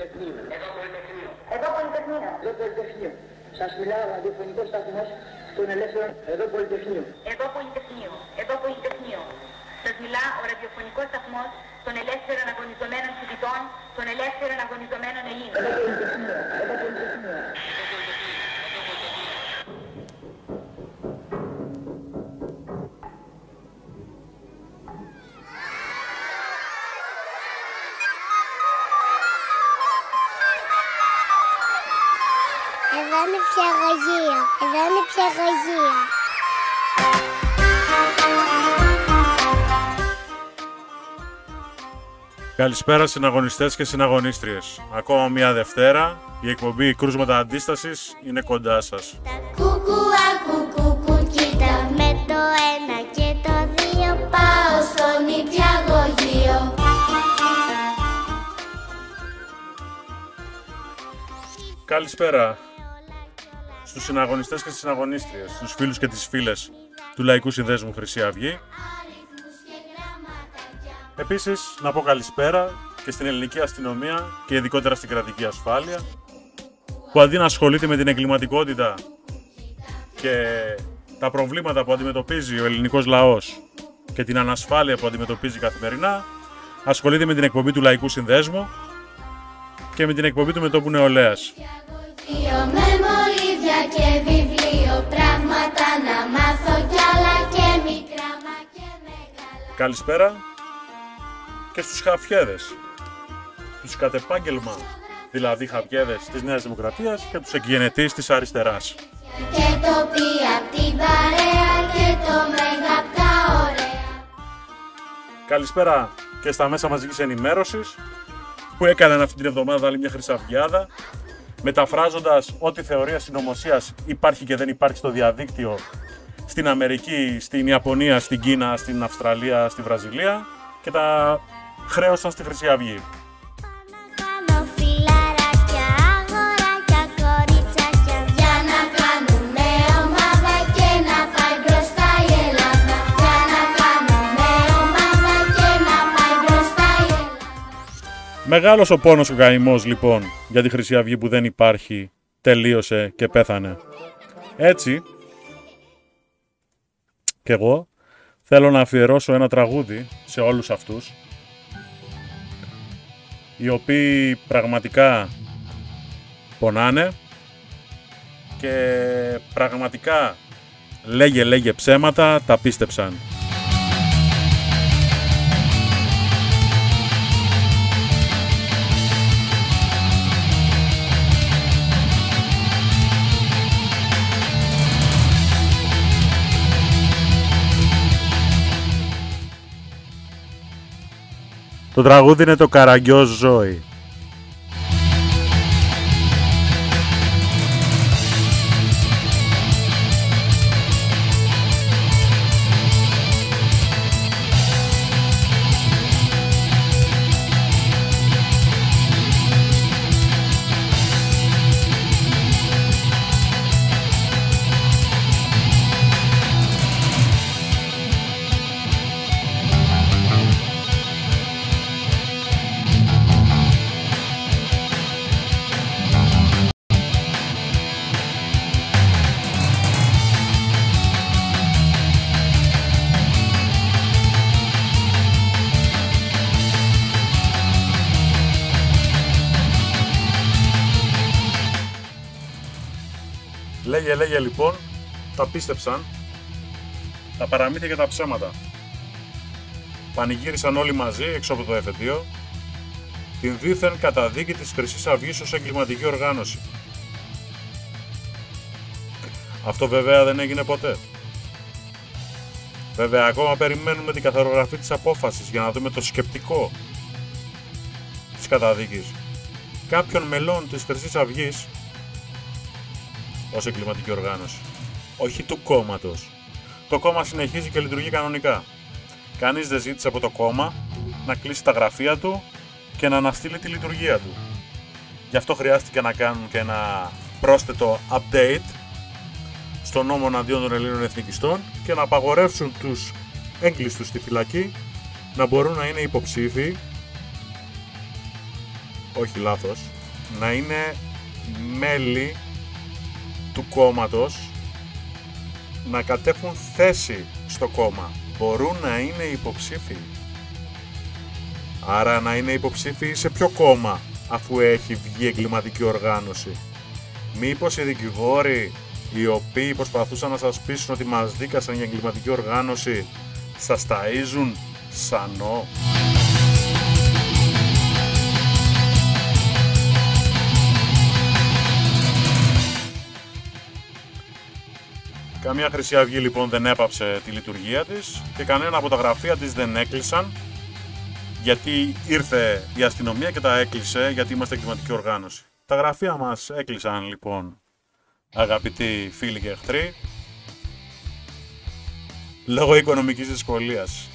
Πολυτεχνείο. Εδώ Πολυτεχνείο. Εδώ Πολυτεχνείο. Εδώ Πολυτεχνείο. Σας μιλάω ραδιοφωνικός σταθμός των ελεύθερων. Εδώ Πολυτεχνείο. Εδώ Πολυτεχνείο. Εδώ Πολυτεχνείο. Σας μιλά ο ραδιοφωνικός σταθμός των ελεύθερων αγωνιζομένων φοιτητών, των ελεύθερων αγωνιζομένων Ελλήνων. Εδώ Πολυτεχνείο. Εδώ Πολυτεχνείο. Είναι ψυχαγωγία. Εδώ είναι ψυχαγωγία. Καλησπέρα συναγωνιστές και συναγωνίστριες. Ακόμα μια Δευτέρα, η εκπομπή Κρούσματα Αντίστασης είναι κοντά σας. Τα κουκουά κουκου κοίτα με το ένα και το δύο πάω στο νηπιαγωγείο. Καλησπέρα στους συναγωνιστές και στις συναγωνίστριες, στους φίλους και τις φίλες του Λαϊκού Συνδέσμου Χρυσή Αυγή. Επίσης, να πω καλησπέρα και στην ελληνική αστυνομία και ειδικότερα στην κρατική ασφάλεια, που αντί να ασχολείται με την εγκληματικότητα και τα προβλήματα που αντιμετωπίζει ο ελληνικός λαός και την ανασφάλεια που αντιμετωπίζει καθημερινά, ασχολείται με την εκπομπή του Λαϊκού Συνδέσμου και με την εκπομπή του Μετώπου Νεολαίας. Καλησπέρα και στους χαφιέδες, τους κατ' επάγγελμα, δηλαδή χαφιέδες της Νέας Δημοκρατίας και τους εκγενετείς της αριστεράς. Και το πει απ' την παρέα και το μέγα απ' τα ωραία. Καλησπέρα και στα μέσα μαζικής ενημέρωσης που έκαναν αυτή την εβδομάδα άλλη μια χρυσαυγιάδα μεταφράζοντας ό,τι θεωρία συνωμοσίας υπάρχει και δεν υπάρχει στο διαδίκτυο στην Αμερική, στην Ιαπωνία, στην Κίνα, στην Αυστραλία, στη Βραζιλία και τα χρέωσαν στη Χρυσή Αυγή. Κάνω φιλαράκια, αγοράκια, κοριτσάκια Για να κάνουμε ομάδα και να πάει μπροστά η Ελλάδα Για να κάνουμε ομάδα και να πάει μπροστά η Ελλάδα Μεγάλος ο πόνος ο καημός λοιπόν για τη Χρυσή Αυγή που δεν υπάρχει, τελείωσε και πέθανε. Έτσι, και εγώ θέλω να αφιερώσω ένα τραγούδι σε όλους αυτούς οι οποίοι πραγματικά πονάνε και πραγματικά λέγε λέγε ψέματα τα πίστεψαν. Το τραγούδι είναι το Καραγκιόζ Ζώη. Λοιπόν, τα πίστεψαν, τα παραμύθια και τα ψέματα. Πανηγύρισαν όλοι μαζί έξω από το εφετείο την δίθεν καταδίκη της Χρυσής Αυγής ως εγκληματική οργάνωση. Αυτό βέβαια δεν έγινε ποτέ. Βέβαια, ακόμα περιμένουμε την καθαρογραφή της απόφασης για να δούμε το σκεπτικό της καταδίκης κάποιων μελών της Χρυσής Αυγής ως εγκληματική οργάνωση. Όχι του κόμματος. Το κόμμα συνεχίζει και λειτουργεί κανονικά. Κανείς δεν ζήτησε από το κόμμα να κλείσει τα γραφεία του και να αναστείλει τη λειτουργία του. Γι' αυτό χρειάστηκε να κάνουν και ένα πρόσθετο update στο νόμο αντίον των Ελλήνων εθνικιστών και να απαγορεύσουν τους έγκλειστους στη φυλακή να μπορούν να είναι υποψήφοι όχι λάθος, να είναι μέλη του κόμματος να κατέχουν θέση στο κόμμα. Μπορούν να είναι υποψήφιοι. Άρα να είναι υποψήφιοι σε ποιο κόμμα αφού έχει βγει εγκληματική οργάνωση. Μήπως οι δικηγόροι οι οποίοι προσπαθούσαν να σας πείσουν ότι μας δίκασαν για εγκληματική οργάνωση σας ταΐζουν σανό. Καμία Χρυσή Αυγή λοιπόν δεν έπαψε τη λειτουργία της και κανένα από τα γραφεία της δεν έκλεισαν γιατί ήρθε η αστυνομία και τα έκλεισε γιατί είμαστε εγκληματική οργάνωση. Τα γραφεία μας έκλεισαν λοιπόν αγαπητοί φίλοι και εχθροί λόγω οικονομικής δυσκολίας.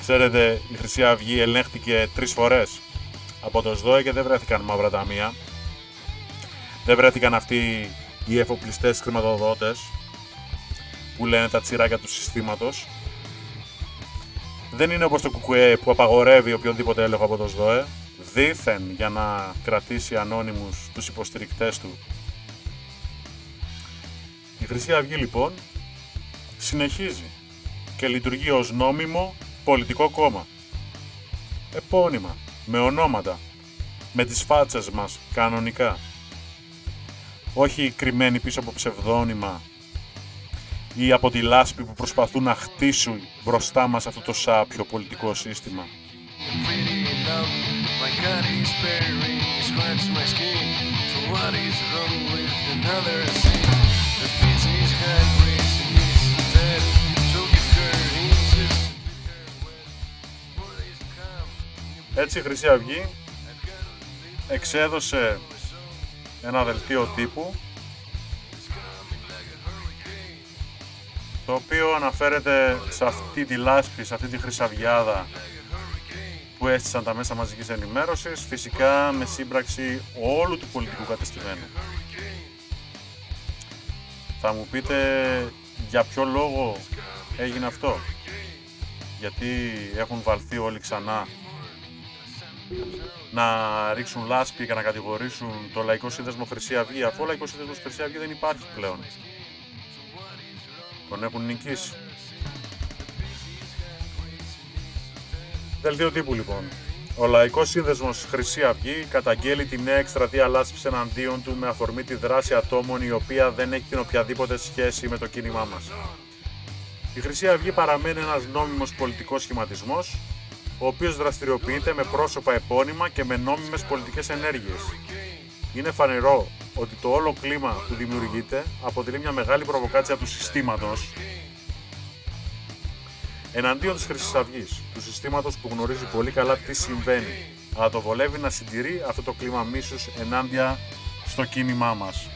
Ξέρετε, η Χρυσή Αυγή ελέγχτηκε τρεις φορές από το ΣΔΟΕ και δεν βρέθηκαν μαύρα ταμεία. Δεν βρέθηκαν αυτοί οι εφοπλιστές χρηματοδότες που λένε τα τσιράκια του συστήματος. Δεν είναι όπως το ΚΚΕ που απαγορεύει οποιονδήποτε έλεγχο από το ΣΔΟΕ, δήθεν για να κρατήσει ανώνυμους τους υποστηρικτές του. Η Χρυσή Αυγή λοιπόν συνεχίζει και λειτουργεί ως νόμιμο πολιτικό κόμμα. Επώνυμα, με ονόματα, με τις φάτσες μας κανονικά όχι κρυμμένοι πίσω από ψευδόνυμα ή από τη λάσπη που προσπαθούν να χτίσουν μπροστά μας αυτό το σάπιο πολιτικό σύστημα. Έτσι η Χρυσή Αυγή εξέδωσε ένα δελτίο τύπου το οποίο αναφέρεται σε αυτή τη λάσπη, σε αυτή τη χρυσαβιάδα που έστησαν τα μέσα μαζικής ενημέρωσης, φυσικά με σύμπραξη όλου του πολιτικού κατεστημένου. Θα μου πείτε για ποιο λόγο έγινε αυτό; Γιατί έχουν βαλθεί όλοι ξανά να ρίξουν λάσπη και να κατηγορήσουν το Λαϊκό Σύνδεσμο Χρυσή Αυγή, αφού ο Λαϊκός Σύνδεσμος Χρυσή Αυγή δεν υπάρχει πλέον. Τον έχουν νικήσει. Δελτίο τύπου λοιπόν. Ο Λαϊκός Σύνδεσμος Χρυσή Αυγή καταγγέλει τη νέα εκστρατεία λάσπης εναντίον του με αφορμή τη δράση ατόμων η οποία δεν έχει την οποιαδήποτε σχέση με το κίνημά μας. Η Χρυσή Αυγή παραμένει ένας νόμιμος πολιτικός σχηματισμός ο οποίος δραστηριοποιείται με πρόσωπα επώνυμα και με νόμιμες πολιτικές ενέργειες. Είναι φανερό ότι το όλο κλίμα που δημιουργείται αποτελεί μια μεγάλη προβοκάτσια του συστήματος εναντίον της Χρυσής Αυγής, του συστήματος που γνωρίζει πολύ καλά τι συμβαίνει, αλλά το βολεύει να συντηρεί αυτό το κλίμα μίσους ενάντια στο κίνημά μας.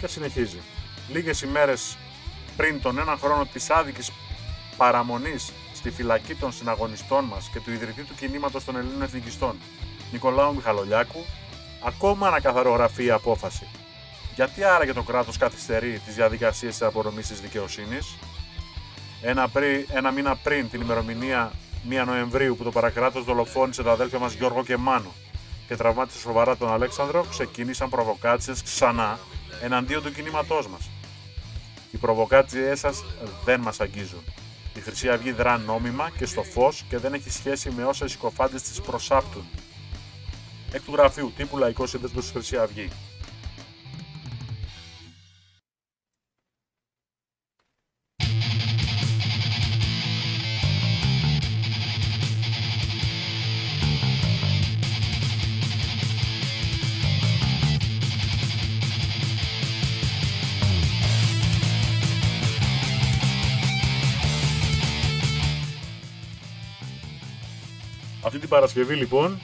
Και συνεχίζει. Λίγες ημέρες πριν τον ένα χρόνο της άδικης παραμονής στη φυλακή των συναγωνιστών μας και του ιδρυτή του κινήματος των Ελλήνων Εθνικιστών, Νικολάου Μιχαλολιάκου, ακόμα ανακαθαρογραφεί η απόφαση. Γιατί άραγε το κράτος καθυστερεί τις διαδικασίες της απορρομής της δικαιοσύνης; Ένα, πρι, ένα μήνα πριν την ημερομηνία 1 Νοεμβρίου που το παρακράτος δολοφόνησε τα αδέλφια μας Γιώργο και Μάνο και τραυμάτισε σοβαρά τον Αλέξανδρο, ξεκίνησαν προβοκάτσιες ξανά εναντίον του κινήματός μας. Οι προβοκάτσιές σας δεν μας αγγίζουν. Η Χρυσή Αυγή δρά νόμιμα και στο φως και δεν έχει σχέση με όσα οι συκοφάντες της προσάπτουν. Εκ του γραφείου τύπου Λαϊκός Σύνδεσμος της Χρυσή Αυγή. Αυτή την Παρασκευή λοιπόν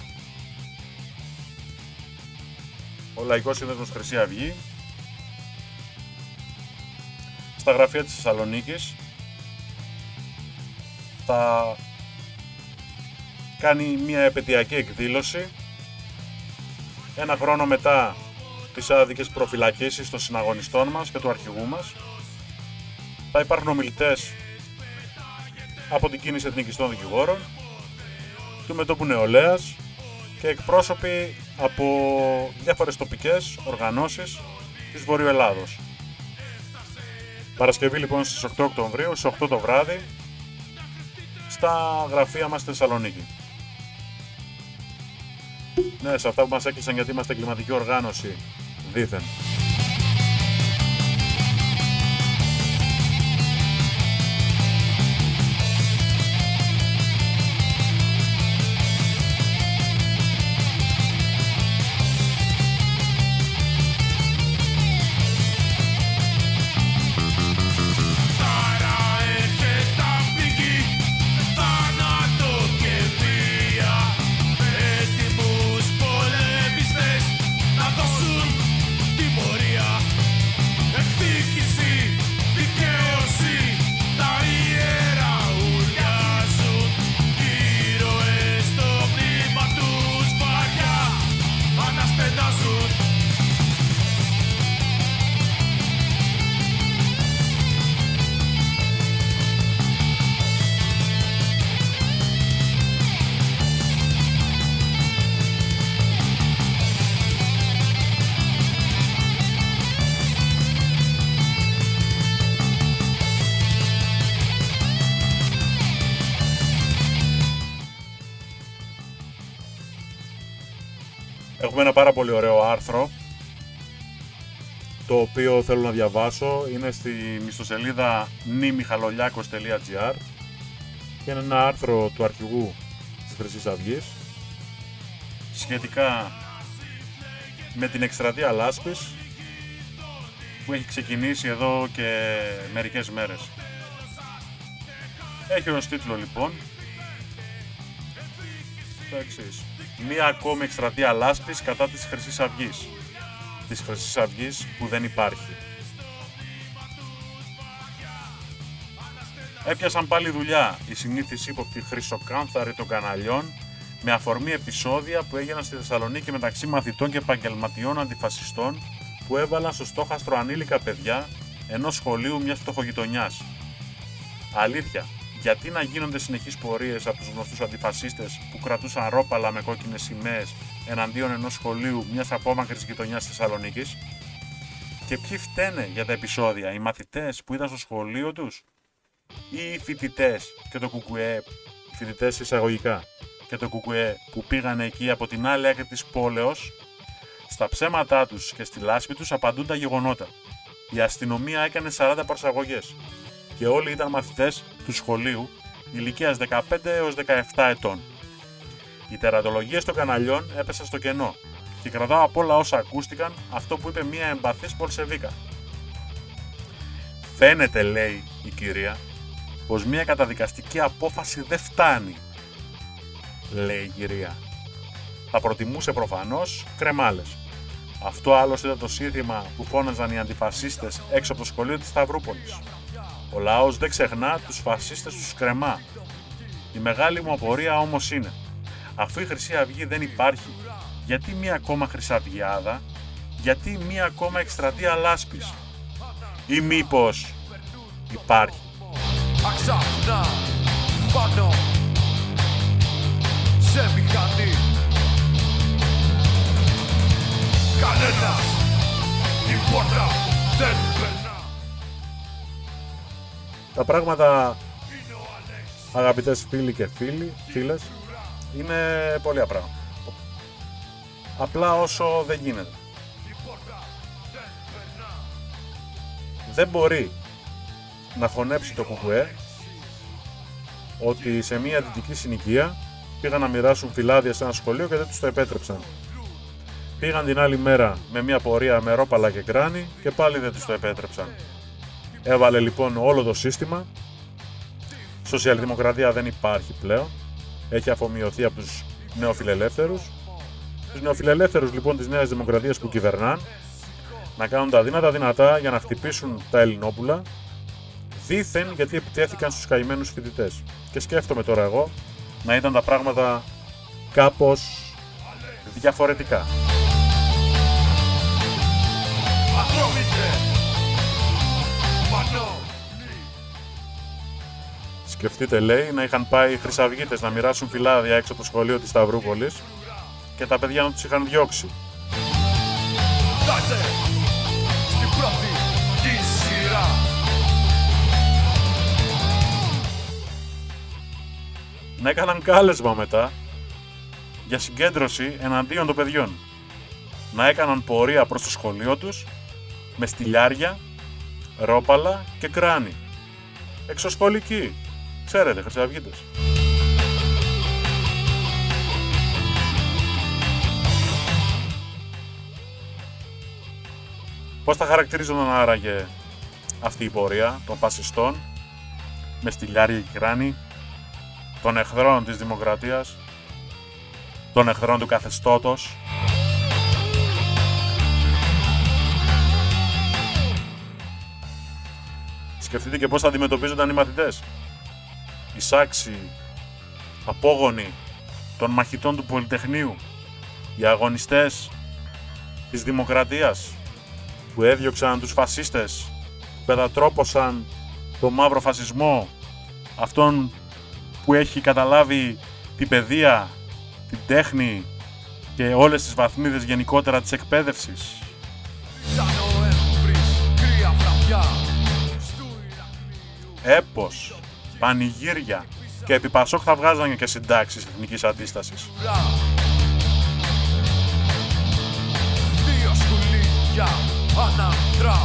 ο Λαϊκός Σύνδεσμος Χρυσή Αυγή στα γραφεία της Θεσσαλονίκης θα κάνει μια επαιτειακή εκδήλωση ένα χρόνο μετά τις άδικες προφυλακίσεις των συναγωνιστών μας και του αρχηγού μας. Θα υπάρχουν ομιλητές από την κίνηση εθνικιστών δικηγόρων, του μετόπου νεολαίας και εκπρόσωποι από διάφορες τοπικές οργανώσεις της Βορείου Ελλάδος. Παρασκευή λοιπόν στις 8 Οκτωβρίου, στις 8 το βράδυ, στα γραφεία μας στη Θεσσαλονίκη. Ναι, σε αυτά που μας έκλεισαν γιατί είμαστε κλιματική οργάνωση, δήθεν. Έχουμε ένα πάρα πολύ ωραίο άρθρο το οποίο θέλω να διαβάσω. Είναι στη ιστοσελίδα nimihaloliakos.gr και είναι ένα άρθρο του αρχηγού της Χρυσής Αυγής σχετικά με την εκστρατεία λάσπης που έχει ξεκινήσει εδώ και μερικές μέρες. Έχει ως τίτλο λοιπόν το εξής. Μία ακόμη εκστρατεία λάσπης κατά της Χρυσής Αυγής. Της Χρυσής Αυγής που δεν υπάρχει. Έπιασαν πάλι δουλειά οι συνήθεις ύποπτοι χρυσοκάνθαροι των καναλιών με αφορμή επεισόδια που έγιναν στη Θεσσαλονίκη μεταξύ μαθητών και επαγγελματιών αντιφασιστών που έβαλαν στο στόχαστρο ανήλικα παιδιά ενός σχολείου μιας φτωχογειτονιάς. Αλήθεια, γιατί να γίνονται συνεχείς πορείες από τους γνωστούς αντιφασίστες που κρατούσαν ρόπαλα με κόκκινες σημαίες εναντίον ενός σχολείου μιας απόμακρης γειτονιάς της Θεσσαλονίκης; Και ποιοι φταίνε για τα επεισόδια, οι μαθητές που ήταν στο σχολείο τους; Ή οι φοιτητές και το κουκουέ, οι φοιτητές εισαγωγικά και το κουκουέ που πήγανε εκεί από την άλλη άκρη της πόλεως, στα ψέματά τους και στη λάσπη τους απαντούν τα γεγονότα. Η αστυνομία έκανε 40 προσαγωγές και όλοι ήταν μαθητές του σχολείου ηλικίας 15 έως 17 ετών. Οι τερατολογίες των καναλιών έπεσαν στο κενό και κρατάω από όλα όσα ακούστηκαν αυτό που είπε μία εμπαθής Πολσεβίκα. Φαίνεται, λέει η κυρία, πως μία καταδικαστική απόφαση δεν φτάνει, λέει η κυρία. Θα προτιμούσε προφανώς κρεμάλες. Αυτό άλλωστε ήταν το σύνθημα που φώναζαν οι αντιφασίστες έξω από το σχολείο της Σταυρούπολης. Ο λαός δεν ξεχνά τους φασίστες τους κρεμά. Η μεγάλη μου απορία όμως είναι, αφού η Χρυσή Αυγή δεν υπάρχει, γιατί μία ακόμα Χρυσαυγιάδα, γιατί μία ακόμα εκστρατεία λάσπης, ή μήπως υπάρχει; Αξάφνα πάνω σε μηχανή Κανένας την πόρτα δεν περνά Τα πράγματα, αγαπητές φίλοι και φίλοι, φίλες, είναι πολύ απλά. Απλά όσο δεν γίνεται. Δεν μπορεί να χωνέψει το κουκουέ ότι σε μια δυτική συνοικία πήγαν να μοιράσουν φυλάδια σε ένα σχολείο και δεν τους το επέτρεψαν. Πήγαν την άλλη μέρα με μια πορεία με ρόπαλα και κράνη και πάλι δεν τους το επέτρεψαν. Έβαλε λοιπόν όλο το σύστημα. Σοσιαλδημοκρατία δεν υπάρχει πλέον. Έχει αφομοιωθεί από τους νεοφιλελεύθερους. Τους νεοφιλελεύθερους λοιπόν της Νέας Δημοκρατίας που κυβερνάν να κάνουν τα δύνατα δυνατά για να χτυπήσουν τα Ελληνόπουλα δήθεν γιατί επιτέθηκαν στους καημένους φοιτητές. Και σκέφτομαι τώρα εγώ να ήταν τα πράγματα κάπως διαφορετικά. Σκεφτείτε, λέει, να είχαν πάει οι χρυσαυγίτες να μοιράσουν φυλάδια έξω από το σχολείο της Σταυρούπολης και τα παιδιά να τους είχαν διώξει. Φτάστε στην πρώτη τη σειρά. να έκαναν κάλεσμα μετά για συγκέντρωση εναντίον των παιδιών. Να έκαναν πορεία προς το σχολείο τους με στυλιάρια, ρόπαλα και κράνη. Εξωσχολική. Ξέρετε, χρυσαυγίτες. Πώς θα χαρακτηρίζονταν άραγε αυτή η πορεία των φασιστών με στυλιάρια και κράνη των εχθρών της δημοκρατίας, των εχθρών του καθεστώτος. Σκεφτείτε και πώς θα αντιμετωπίζονταν οι μαθητές. Οι σάξοι, απόγονοι των μαχητών του Πολυτεχνείου, οι αγωνιστές της δημοκρατίας που έδιωξαν τους φασίστες, που πεδατρόπωσαν το μαύρο φασισμό, αυτόν που έχει καταλάβει την παιδεία, την τέχνη και όλες τις βαθμίδες γενικότερα της εκπαίδευσης. Σαν Νοέμβρης, κρύα βραδιά. Στου Ηρακλείου Έπος, πανηγύρια και επί Πασόκ θα βγάζανε και συντάξεις εθνικής αντίστασης. ουρά. Δύο σκουλίκια αναδρά.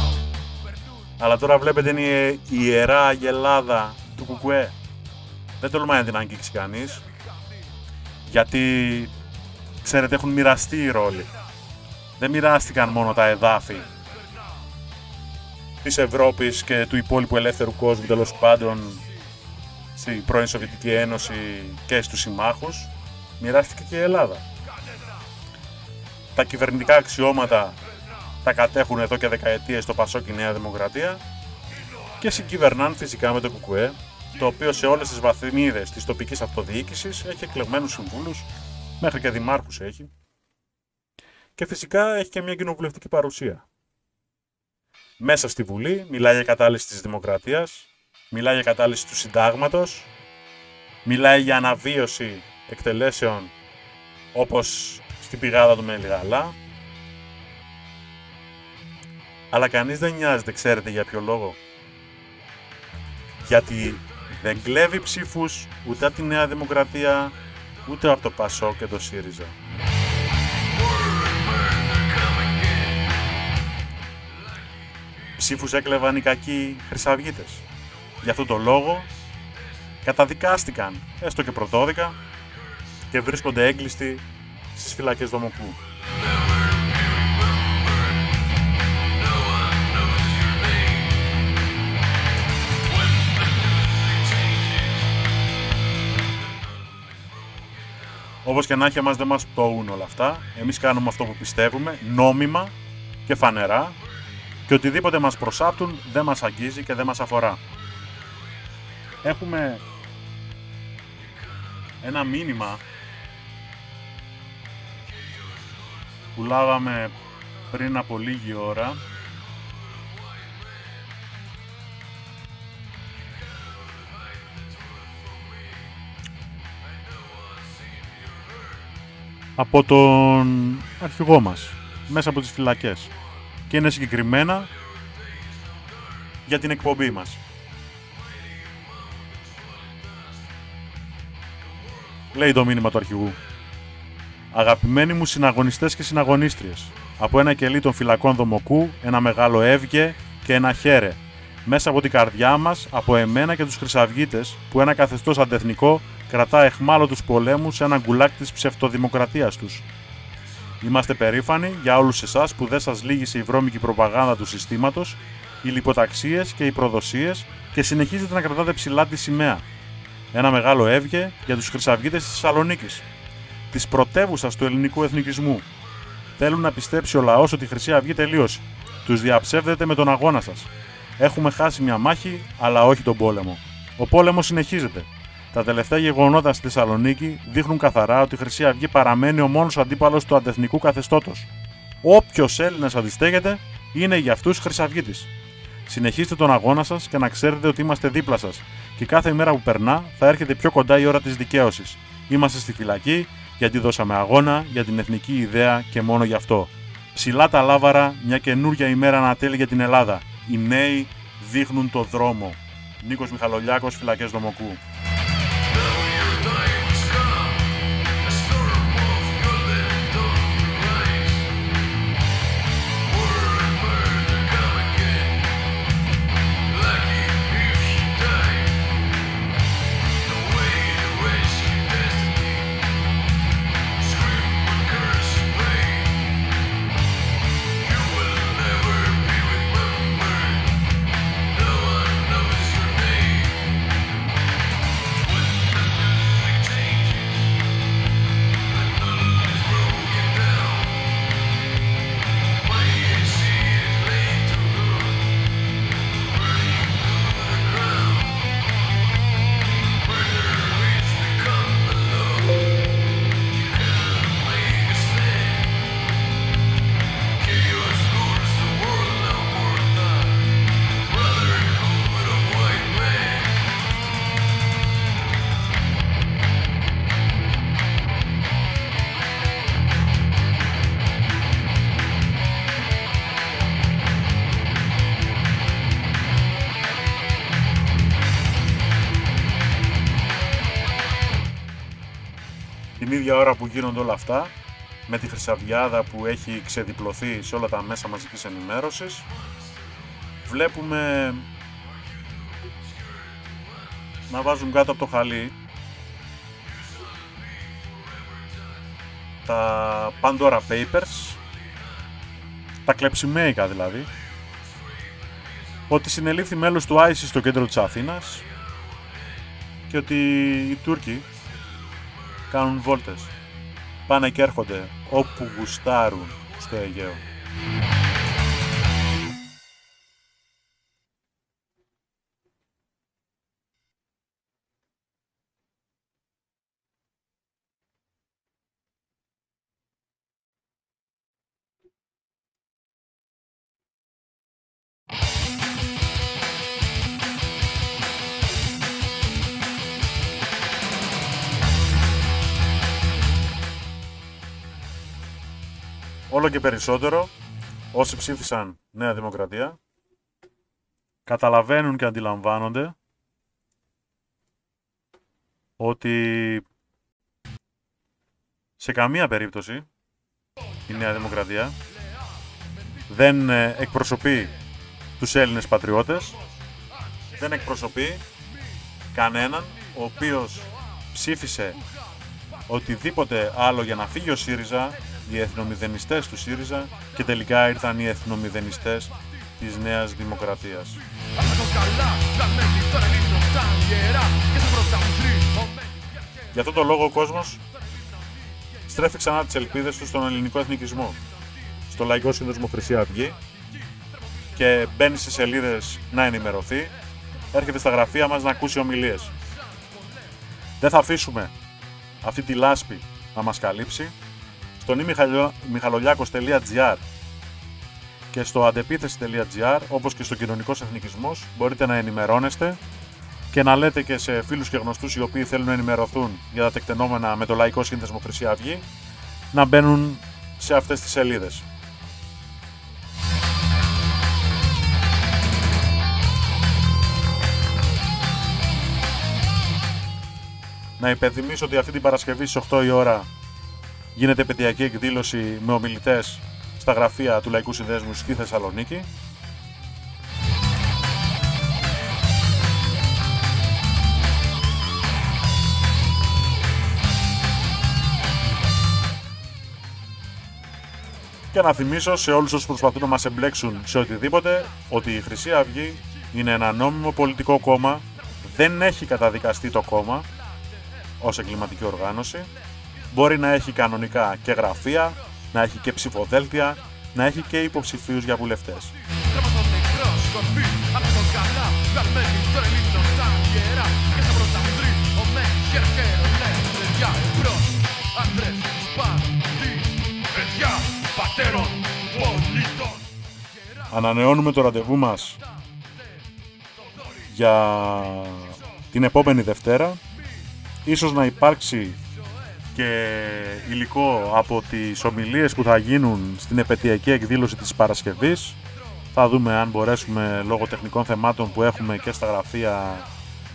Αλλά τώρα βλέπετε είναι η ιερά αγελάδα του Κουκουέ. Δεν τολμάει να την αγγίξει κανείς. Γιατί, ξέρετε, έχουν μοιραστεί οι ρόλοι. Δεν μοιράστηκαν μόνο τα εδάφη της Ευρώπης και του υπόλοιπου ελεύθερου κόσμου, τέλος πάντων, στην πρώην Σοβιετική Ένωση και στους συμμάχους. Μοιράστηκε και η Ελλάδα. Τα κυβερνητικά αξιώματα τα κατέχουν εδώ και δεκαετίες το Πασόκ και η Νέα Δημοκρατία και συγκυβερνάν φυσικά με το ΚΚΕ, το οποίο σε όλες τις βαθμίδες της τοπικής αυτοδιοίκησης έχει εκλεγμένους συμβούλους, μέχρι και δημάρχους έχει. Και φυσικά έχει και μια κοινοβουλευτική παρουσία. Μέσα στη Βουλή μιλάει για κατάλυση της δημοκρατίας, μιλάει για κατάλυση του συντάγματος, μιλάει για αναβίωση εκτελέσεων όπως στην πηγάδα του Μελιγαλά, αλλά κανείς δεν νοιάζεται, ξέρετε για ποιο λόγο. Γιατί δεν κλέβει ψήφους ούτε από τη Νέα Δημοκρατία, ούτε από το Πασό και το ΣΥΡΙΖΑ. Ψήφους έκλεβαν οι κακοί χρυσαυγίτες. Γι' αυτό το λόγο καταδικάστηκαν, έστω και πρωτόδικα, και βρίσκονται έγκλειστοι στις φυλακές Δομοκού. Όπως και να έχει, εμάς δεν μας πτωούν όλα αυτά. Εμείς κάνουμε αυτό που πιστεύουμε, νόμιμα και φανερά και οτιδήποτε μας προσάπτουν δεν μας αγγίζει και δεν μας αφορά. Έχουμε ένα μήνυμα που λάβαμε πριν από λίγη ώρα από τον αρχηγό μας μέσα από τις φυλακές και είναι συγκεκριμένα για την εκπομπή μας. Λέει το μήνυμα του αρχηγού. Αγαπημένοι μου συναγωνιστές και συναγωνίστριες, από ένα κελί των φυλακών Δομοκού, ένα μεγάλο έβγε και ένα χέρε, μέσα από την καρδιά μας, από εμένα και τους χρυσαυγίτες, που ένα καθεστώς αντεθνικό κρατά εχμάλωτους πολέμους σε ένα γκουλάκ της ψευτοδημοκρατίας τους. Είμαστε περήφανοι για όλους εσάς που δεν σας λύγησε η βρώμικη προπαγάνδα του συστήματος, οι λιποταξίες και οι προδοσίες και συνεχίζετε να κρατάτε ψηλά τη σημαία. Ένα μεγάλο έβγε για τους χρυσαυγίτες της Θεσσαλονίκης, της πρωτεύουσας του ελληνικού εθνικισμού. Θέλουν να πιστέψει ο λαός ότι η Χρυσή Αυγή τελείωσε. Τους διαψεύδετε με τον αγώνα σας. Έχουμε χάσει μια μάχη, αλλά όχι τον πόλεμο. Ο πόλεμος συνεχίζεται. Τα τελευταία γεγονότα στη Θεσσαλονίκη δείχνουν καθαρά ότι η Χρυσή Αυγή παραμένει ο μόνος αντίπαλος του αντεθνικού καθεστώτος. Όποιος Έλληνας αντιστέκεται είναι για αυτούς Χρυσαυγίτης. Συνεχίστε τον αγώνα σας και να ξέρετε ότι είμαστε δίπλα σας. Και κάθε ημέρα που περνά θα έρχεται πιο κοντά η ώρα της δικαίωσης. Είμαστε στη φυλακή γιατί δώσαμε αγώνα για την εθνική ιδέα και μόνο γι' αυτό. Ψηλά τα λάβαρα, μια καινούργια ημέρα ανατέλει για την Ελλάδα. Οι νέοι δείχνουν το δρόμο. Νίκος Μιχαλολιάκος, Φυλακές Δομοκού. Ώρα που γίνονται όλα αυτά, με τη Χρυσαυγιάδα που έχει ξεδιπλωθεί σε όλα τα μέσα μαζικής ενημέρωσης, βλέπουμε να βάζουν κάτω από το χαλί τα Pandora Papers, τα κλεψιμαίικα δηλαδή, ότι συνελήφθη μέλος του ISIS στο κέντρο της Αθήνας και ότι οι Τούρκοι κάνουν βόλτες. Πάνε και έρχονται όπου γουστάρουν στο Αιγαίο. Και περισσότερο όσοι ψήφισαν Νέα Δημοκρατία καταλαβαίνουν και αντιλαμβάνονται ότι σε καμία περίπτωση η Νέα Δημοκρατία δεν ε, εκπροσωπεί τους Έλληνες πατριώτες, δεν εκπροσωπεί κανέναν ο οποίος ψήφισε οτιδήποτε άλλο για να φύγει ο ΣΥΡΙΖΑ, οι εθνομηδενιστές του ΣΥΡΙΖΑ και τελικά ήρθαν οι εθνομηδενιστές της Νέας Δημοκρατίας. Για αυτόν τον λόγο ο κόσμος στρέφει ξανά τις ελπίδες του στον ελληνικό εθνικισμό, στο Λαϊκό Σύνδεσμο Χρυσή Αυγή και μπαίνει σε σελίδες να ενημερωθεί, έρχεται στα γραφεία μας να ακούσει ομιλίες. Δεν θα αφήσουμε αυτή τη λάσπη να μας καλύψει στο μιχαλολιάκος.gr και στο αντεπίθεση.gr όπως και στο κοινωνικός εθνικισμός μπορείτε να ενημερώνεστε και να λέτε και σε φίλους και γνωστούς οι οποίοι θέλουν να ενημερωθούν για τα τεκτενόμενα με το Λαϊκό Σύνδεσμο Χρυσή Αυγή να μπαίνουν σε αυτές τις σελίδες. Να υπενθυμίσω ότι αυτή την Παρασκευή στις 8 η ώρα γίνεται επαιτειακή εκδήλωση με ομιλητές στα γραφεία του Λαϊκού Συνδέσμου στη Θεσσαλονίκη. Και να θυμίσω σε όλους όσους προσπαθούν να μας εμπλέξουν σε οτιδήποτε ότι η Χρυσή Αυγή είναι ένα νόμιμο πολιτικό κόμμα, δεν έχει καταδικαστεί το κόμμα ως εγκληματική οργάνωση, μπορεί να έχει κανονικά και γραφεία, να έχει και ψηφοδέλτια, να έχει και υποψηφίους για βουλευτές. Ανανεώνουμε το ραντεβού μας για την επόμενη Δευτέρα. Ίσως να υπάρξει και υλικό από τις ομιλίες που θα γίνουν στην επαιτειακή εκδήλωση της Παρασκευής. Θα δούμε αν μπορέσουμε λόγω τεχνικών θεμάτων που έχουμε και στα γραφεία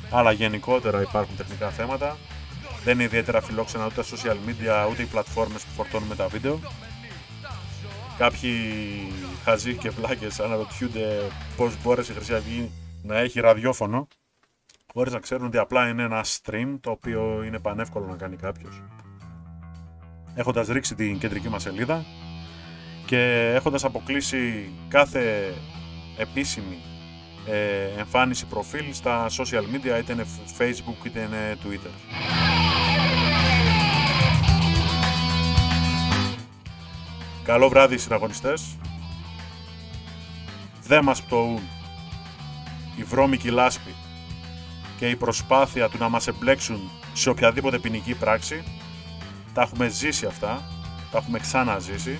αλλά γενικότερα υπάρχουν τεχνικά θέματα. Δεν είναι ιδιαίτερα φιλόξενα ούτε τα social media ούτε οι πλατφόρμες που φορτώνουμε τα βίντεο. Κάποιοι χαζοί και βλάκες αναρωτιούνται πώς μπόρεσε η Χρυσή Αυγή να έχει ραδιόφωνο χωρίς να ξέρουν ότι απλά είναι ένα stream το οποίο είναι πανεύκολο να κάνει κάποιος. Έχοντας ρίξει την κεντρική μας σελίδα και έχοντας αποκλείσει κάθε επίσημη ε, εμφάνιση προφίλ στα social media είτε είναι facebook είτε είναι twitter. Καλό βράδυ συναγωνιστές. Δεν μας πτωούν η βρώμικη λάσπη και η προσπάθεια του να μας εμπλέξουν σε οποιαδήποτε ποινική πράξη. Τα έχουμε ζήσει αυτά, τα έχουμε ξαναζήσει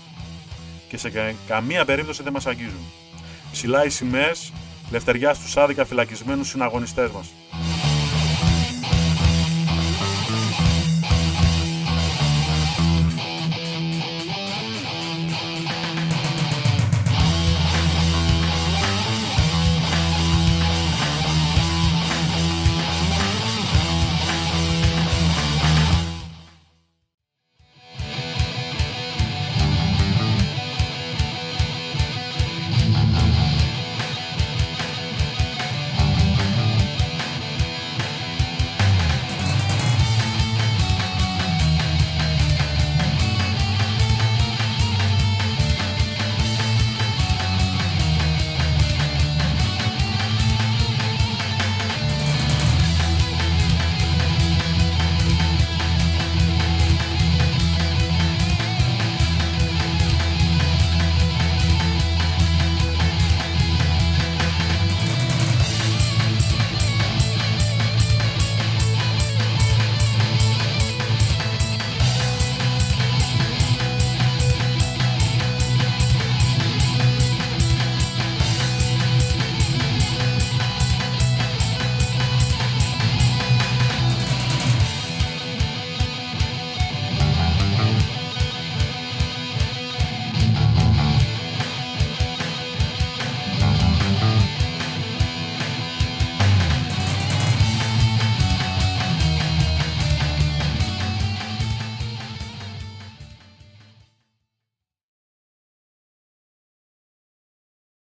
και σε καμία περίπτωση δεν μας αγγίζουν. Ψηλά οι σημαίες, λευτεριά στους άδικα φυλακισμένους συναγωνιστές μας.